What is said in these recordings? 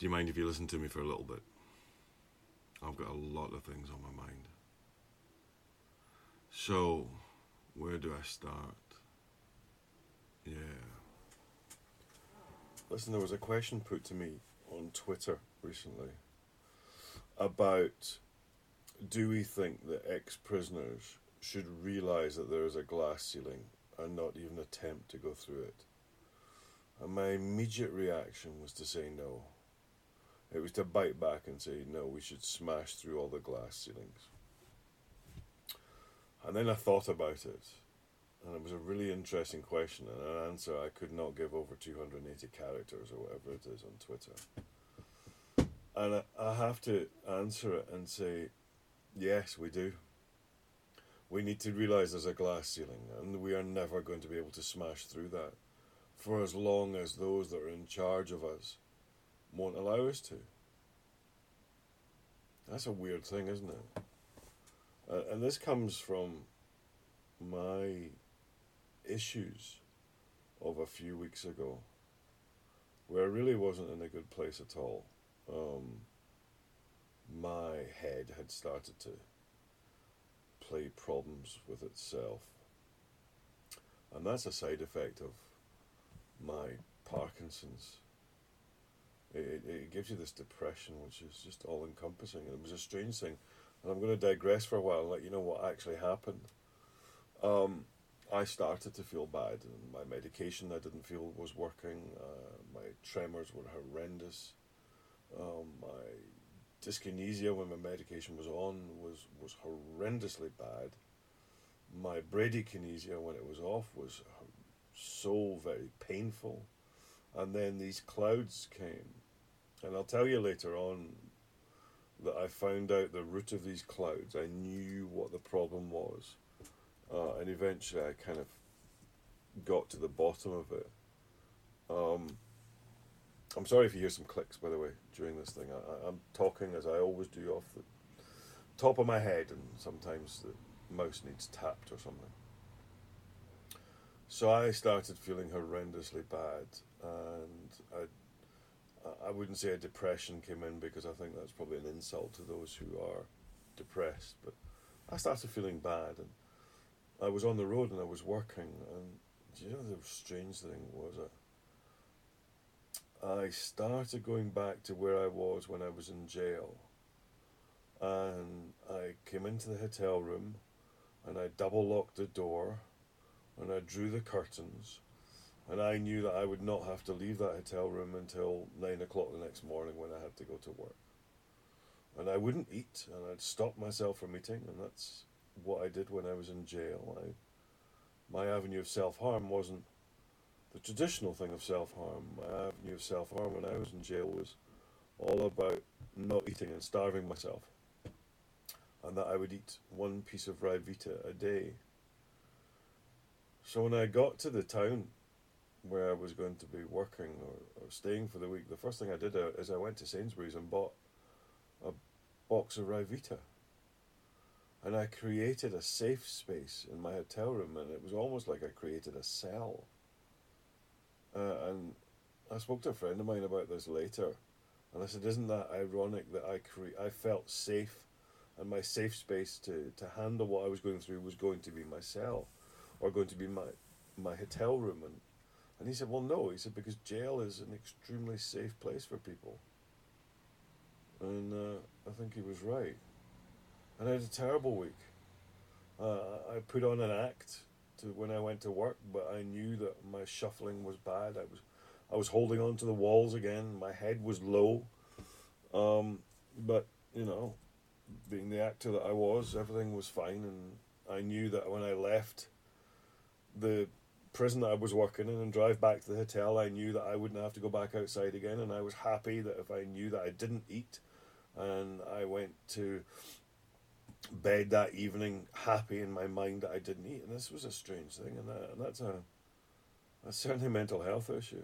Do you mind if you listen to me for a little bit? I've got a lot of things on my mind. So, where do I start? Listen, there was a question put to me on Twitter recently about do we think that ex prisoners should realise that there is a glass ceiling and not even attempt to go through it? And my immediate reaction was to say no. It was to bite back and say, no, we should smash through all the glass ceilings. And then I thought about it, and it was a really interesting question, and an answer I could not give over 280 characters or whatever it is on Twitter. And I, I have to answer it and say, yes, we do. We need to realise there's a glass ceiling, and we are never going to be able to smash through that for as long as those that are in charge of us won't allow us to. That's a weird thing, isn't it? Uh, and this comes from my issues of a few weeks ago, where I really wasn't in a good place at all. Um, my head had started to play problems with itself. And that's a side effect of my Parkinson's. It, it, gives you this depression, which is just all encompassing. And it was a strange thing. And I'm going to digress for a while and let you know what actually happened. Um, I started to feel bad, my medication I didn't feel was working. Uh, my tremors were horrendous. Um, my dyskinesia when my medication was on was, was horrendously bad. My bradykinesia when it was off was so very painful. And then these clouds came. And I'll tell you later on that I found out the root of these clouds. I knew what the problem was. Uh, and eventually I kind of got to the bottom of it. Um, I'm sorry if you hear some clicks, by the way, during this thing. I, I'm talking as I always do off the top of my head, and sometimes the mouse needs tapped or something. So I started feeling horrendously bad, and I, I wouldn't say a depression came in because I think that's probably an insult to those who are depressed. But I started feeling bad, and I was on the road and I was working, and do you know the strange thing was it? I started going back to where I was when I was in jail, and I came into the hotel room, and I double locked the door and I drew the curtains, and I knew that I would not have to leave that hotel room until nine o'clock the next morning when I had to go to work. And I wouldn't eat, and I'd stop myself from eating, and that's what I did when I was in jail. I, my avenue of self harm wasn't the traditional thing of self harm. My avenue of self harm when I was in jail was all about not eating and starving myself, and that I would eat one piece of Ryvita a day so when I got to the town where I was going to be working or, or staying for the week, the first thing I did uh, is I went to Sainsbury's and bought a box of Ryvita. And I created a safe space in my hotel room, and it was almost like I created a cell. Uh, and I spoke to a friend of mine about this later, and I said, "Isn't that ironic that I cre- I felt safe, and my safe space to to handle what I was going through was going to be my cell." or going to be my my hotel room and and he said well no he said because jail is an extremely safe place for people and uh, I think he was right and I had a terrible week. Uh, I put on an act to when I went to work but I knew that my shuffling was bad. I was I was holding on to the walls again. My head was low. Um, but you know being the actor that I was everything was fine. And I knew that when I left the prison that I was working in and drive back to the hotel, I knew that I wouldn't have to go back outside again, and I was happy that if I knew that I didn't eat, and I went to bed that evening happy in my mind that I didn't eat, and this was a strange thing, and, that, and that's a That's certainly a mental health issue.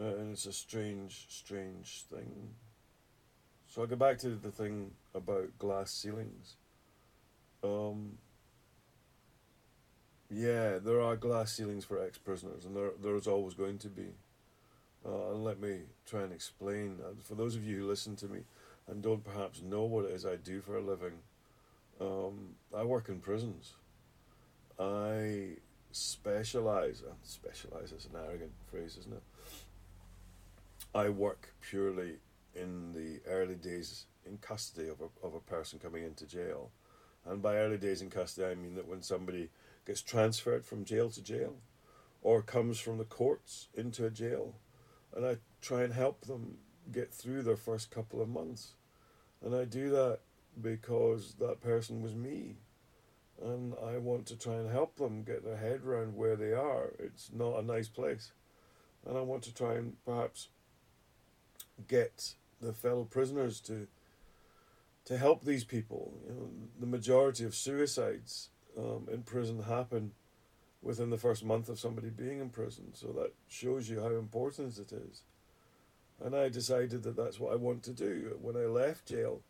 Uh, and it's a strange, strange thing. So I'll go back to the thing about glass ceilings. Um, yeah, there are glass ceilings for ex prisoners, and there, there's always going to be. Uh, and let me try and explain. Uh, for those of you who listen to me and don't perhaps know what it is I do for a living, um, I work in prisons. I specialize, uh, specialize is an arrogant phrase, isn't it? I work purely in the early days in custody of a, of a person coming into jail. And by early days in custody, I mean that when somebody gets transferred from jail to jail or comes from the courts into a jail, and I try and help them get through their first couple of months. And I do that because that person was me. And I want to try and help them get their head around where they are. It's not a nice place. And I want to try and perhaps get the fellow prisoners to to help these people. You know, the majority of suicides um, in prison happen within the first month of somebody being in prison, so that shows you how important it is. And I decided that that's what I want to do. When I left jail,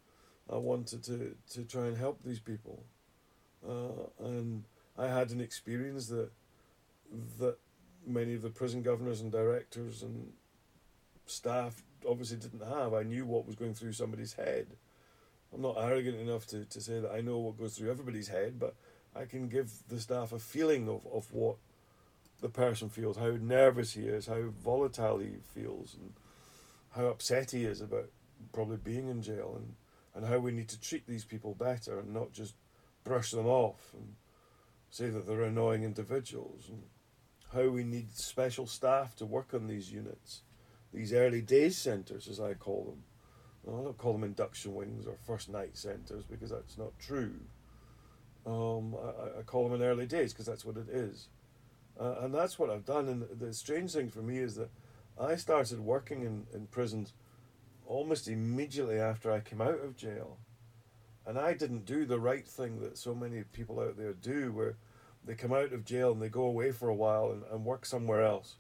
I wanted to, to try and help these people. Uh, and I had an experience that that many of the prison governors and directors and staff obviously didn't have. I knew what was going through somebody's head. I'm not arrogant enough to, to say that I know what goes through everybody's head, but I can give the staff a feeling of, of what the person feels, how nervous he is, how volatile he feels, and how upset he is about probably being in jail, and, and how we need to treat these people better and not just brush them off and say that they're annoying individuals, and how we need special staff to work on these units these early days centres, as I call them. I don't call them induction wings or first night centres because that's not true. Um, I, I, call them in early days because that's what it is. Uh, and that's what I've done. And the strange thing for me is that I started working in, in prisons almost immediately after I came out of jail. And I didn't do the right thing that so many people out there do, where they come out of jail and they go away for a while and, and work somewhere else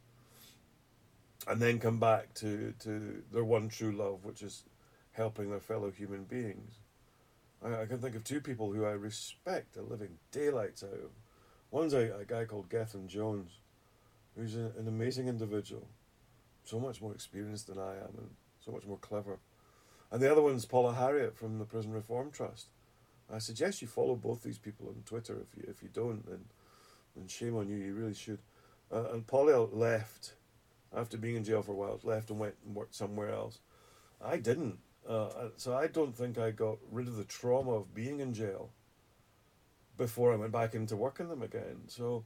and then come back to, to their one true love, which is helping their fellow human beings. I, I can think of two people who I respect a living daylights out of. One's a, a guy called Gethin Jones, who's an amazing individual, so much more experienced than I am and so much more clever. And the other one's Paula Harriott from the Prison Reform Trust. I suggest you follow both these people on Twitter. If you if you don't, then then shame on you. You really should. Uh, and Paula left after being in jail for a while, left and went and worked somewhere else. I didn't. Uh, so I don't think I got rid of the trauma of being in jail before I went back into working them again. So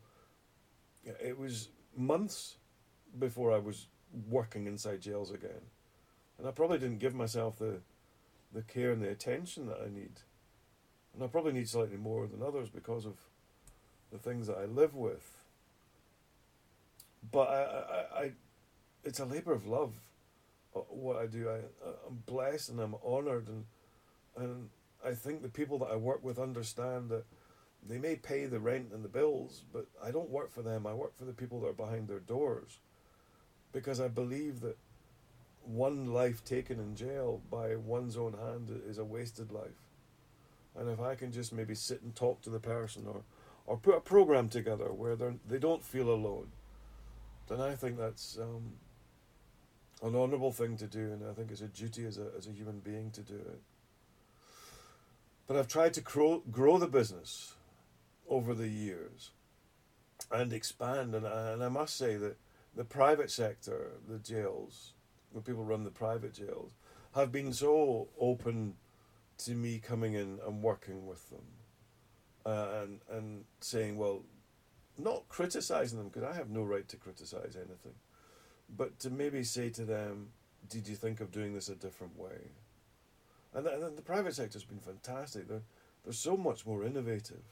it was months before I was working inside jails again. And I probably didn't give myself the the care and the attention that I need. And I probably need slightly more than others because of the things that I live with. But I, I, I it's a labor of love. Uh, what I do, I I'm blessed and I'm honored, and and I think the people that I work with understand that they may pay the rent and the bills, but I don't work for them. I work for the people that are behind their doors, because I believe that one life taken in jail by one's own hand is a wasted life. And if I can just maybe sit and talk to the person or, or put a program together where they don't feel alone, then I think that's um, an honourable thing to do, and I think it's a duty as a, as a human being to do it. But I've tried to grow, grow the business over the years and expand, and I, and I must say that the private sector, the jails, when people run the private jails, have been so open to me coming in and working with them uh, and, and saying, well, not criticizing them, because I have no right to criticize anything but to maybe say to them, did you think of doing this a different way? And the, and the private sector's been fantastic. They're, they're so much more innovative.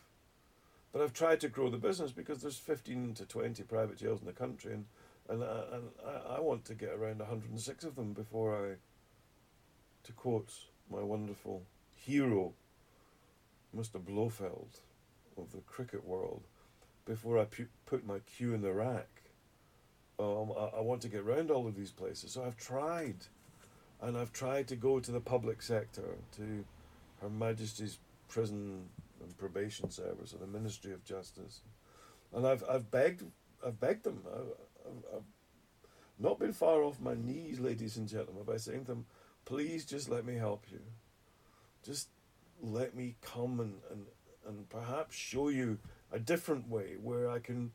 But I've tried to grow the business because there's 15 to 20 private jails in the country, and, and, uh, and I, I want to get around 106 of them before I, to quote my wonderful hero, Mr. Blofeld of the cricket world, before I pu- put my cue in the rack. Um, I, I want to get around all of these places. So I've tried, and I've tried to go to the public sector, to Her Majesty's Prison and Probation Service, or the Ministry of Justice, and I've I've begged I've begged them. I, I've, not been far off my knees, ladies and gentlemen, by saying to them, "Please, just let me help you. Just let me come and and and perhaps show you a different way where I can."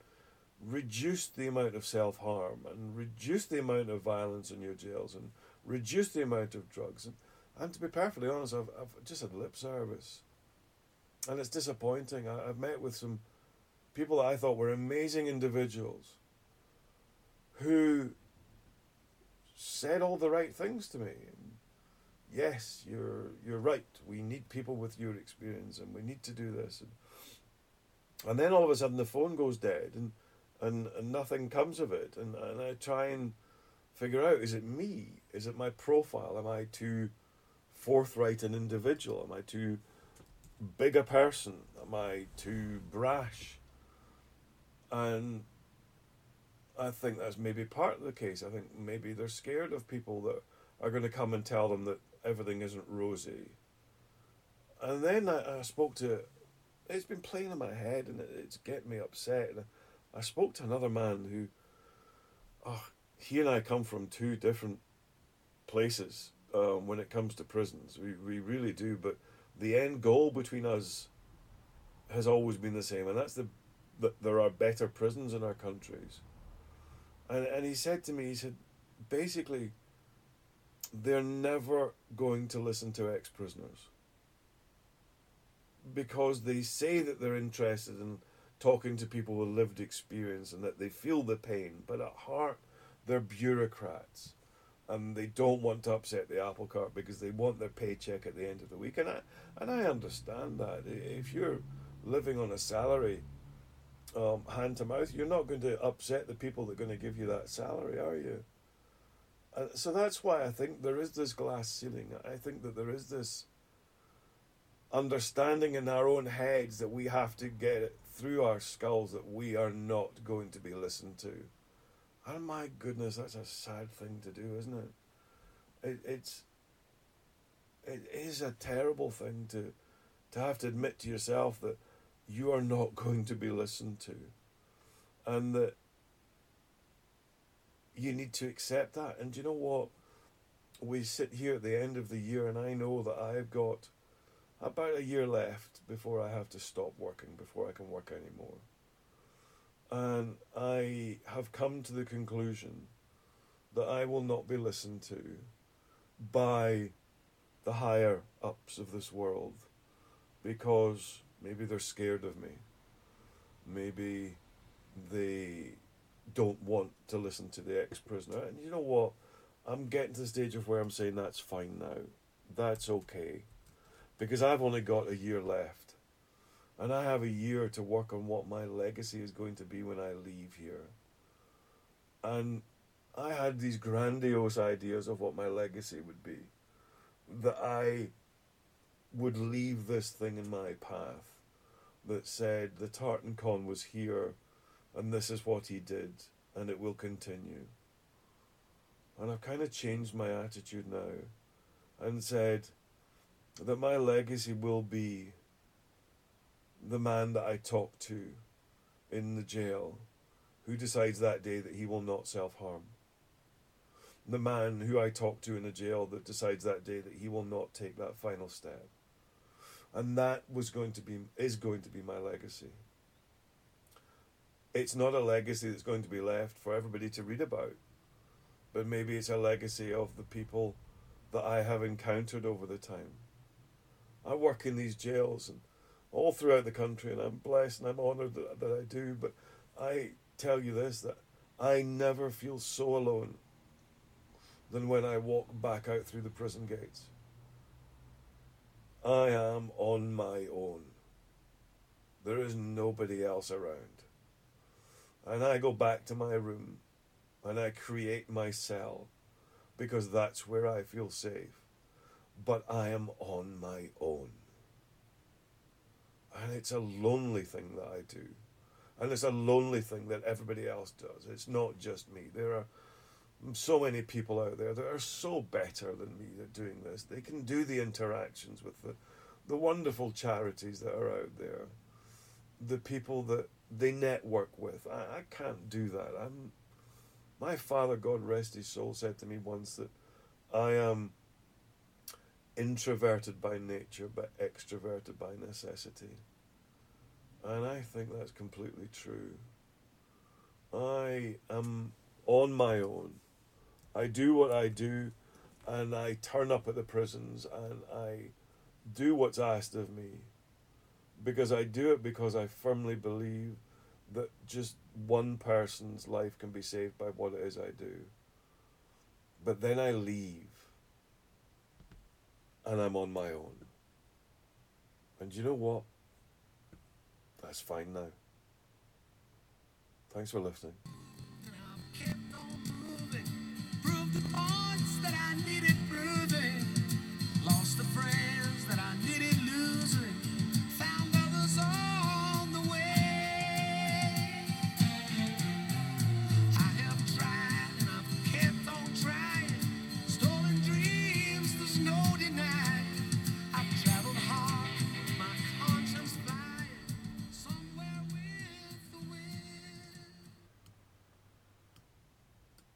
reduce the amount of self harm and reduce the amount of violence in your jails and reduce the amount of drugs. And, and to be perfectly honest, I've, I've just had lip service. And it's disappointing. I, I've met with some people that I thought were amazing individuals who said all the right things to me. Yes, you're you're right. We need people with your experience, and we need to do this. And, and then all of a sudden, the phone goes dead, and and, and nothing comes of it. And, and I try and figure out is it me? Is it my profile? Am I too forthright an individual? Am I too big a person? Am I too brash? And I think that's maybe part of the case. I think maybe they're scared of people that are going to come and tell them that everything isn't rosy. And then I, I spoke to, it's been playing in my head and it, it's getting me upset. And I spoke to another man who, oh, he and I come from two different places um, when it comes to prisons. We, we really do, but the end goal between us has always been the same, and that's the that there are better prisons in our countries. And and he said to me, he said, basically, they're never going to listen to ex prisoners because they say that they're interested in talking to people with lived experience and that they feel the pain, but at heart, they're bureaucrats and they don't want to upset the apple cart because they want their paycheck at the end of the week. And I, and I understand that. If you're living on a salary, um, hand to mouth, you're not going to upset the people that are going to give you that salary, are you? Uh, so that's why I think there is this glass ceiling. I think that there is this understanding in our own heads that we have to get it through our skulls that we are not going to be listened to. And my goodness, that's a sad thing to do, isn't it? it it's it is a terrible thing to to have to admit to yourself that you are not going to be listened to. And that you need to accept that. And you know what? We sit here at the end of the year and I know that I've got about a year left before I have to stop working, before I can work anymore. And I have come to the conclusion that I will not be listened to by the higher ups of this world because maybe they're scared of me. Maybe they don't want to listen to the ex prisoner. And you know what? I'm getting to the stage of where I'm saying that's fine now. That's okay because I've only got a year left. And I have a year to work on what my legacy is going to be when I leave here. And I had these grandiose ideas of what my legacy would be. That I would leave this thing in my path that said the tartan con was here and this is what he did and it will continue. And I've kind of changed my attitude now and said, that my legacy will be the man that I talk to in the jail who decides that day that he will not self harm. The man who I talk to in the jail that decides that day that he will not take that final step. And that was going to be is going to be my legacy. It's not a legacy that's going to be left for everybody to read about. But maybe it's a legacy of the people that I have encountered over the time I work in these jails and all throughout the country, and I'm blessed and I'm honoured that, that I do. But I tell you this that I never feel so alone than when I walk back out through the prison gates. I am on my own. There is nobody else around. And I go back to my room and I create my cell because that's where I feel safe but I am on my own. And it's a lonely thing that I do. And it's a lonely thing that everybody else does. It's not just me. There are so many people out there that are so better than me at doing this. They can do the interactions with the, the wonderful charities that are out there, the people that they network with. I, I can't do that. I'm my father, God rest his soul, said to me once that I am introverted by nature but extroverted by necessity. And I think that's completely true. I am on my own. I do what I do and I turn up at the prisons and I do what's asked of me because I do it because I firmly believe that just one person's life can be saved by what it is I do. But then I leave and I'm on my own. And you know what? That's fine now. Thanks for listening.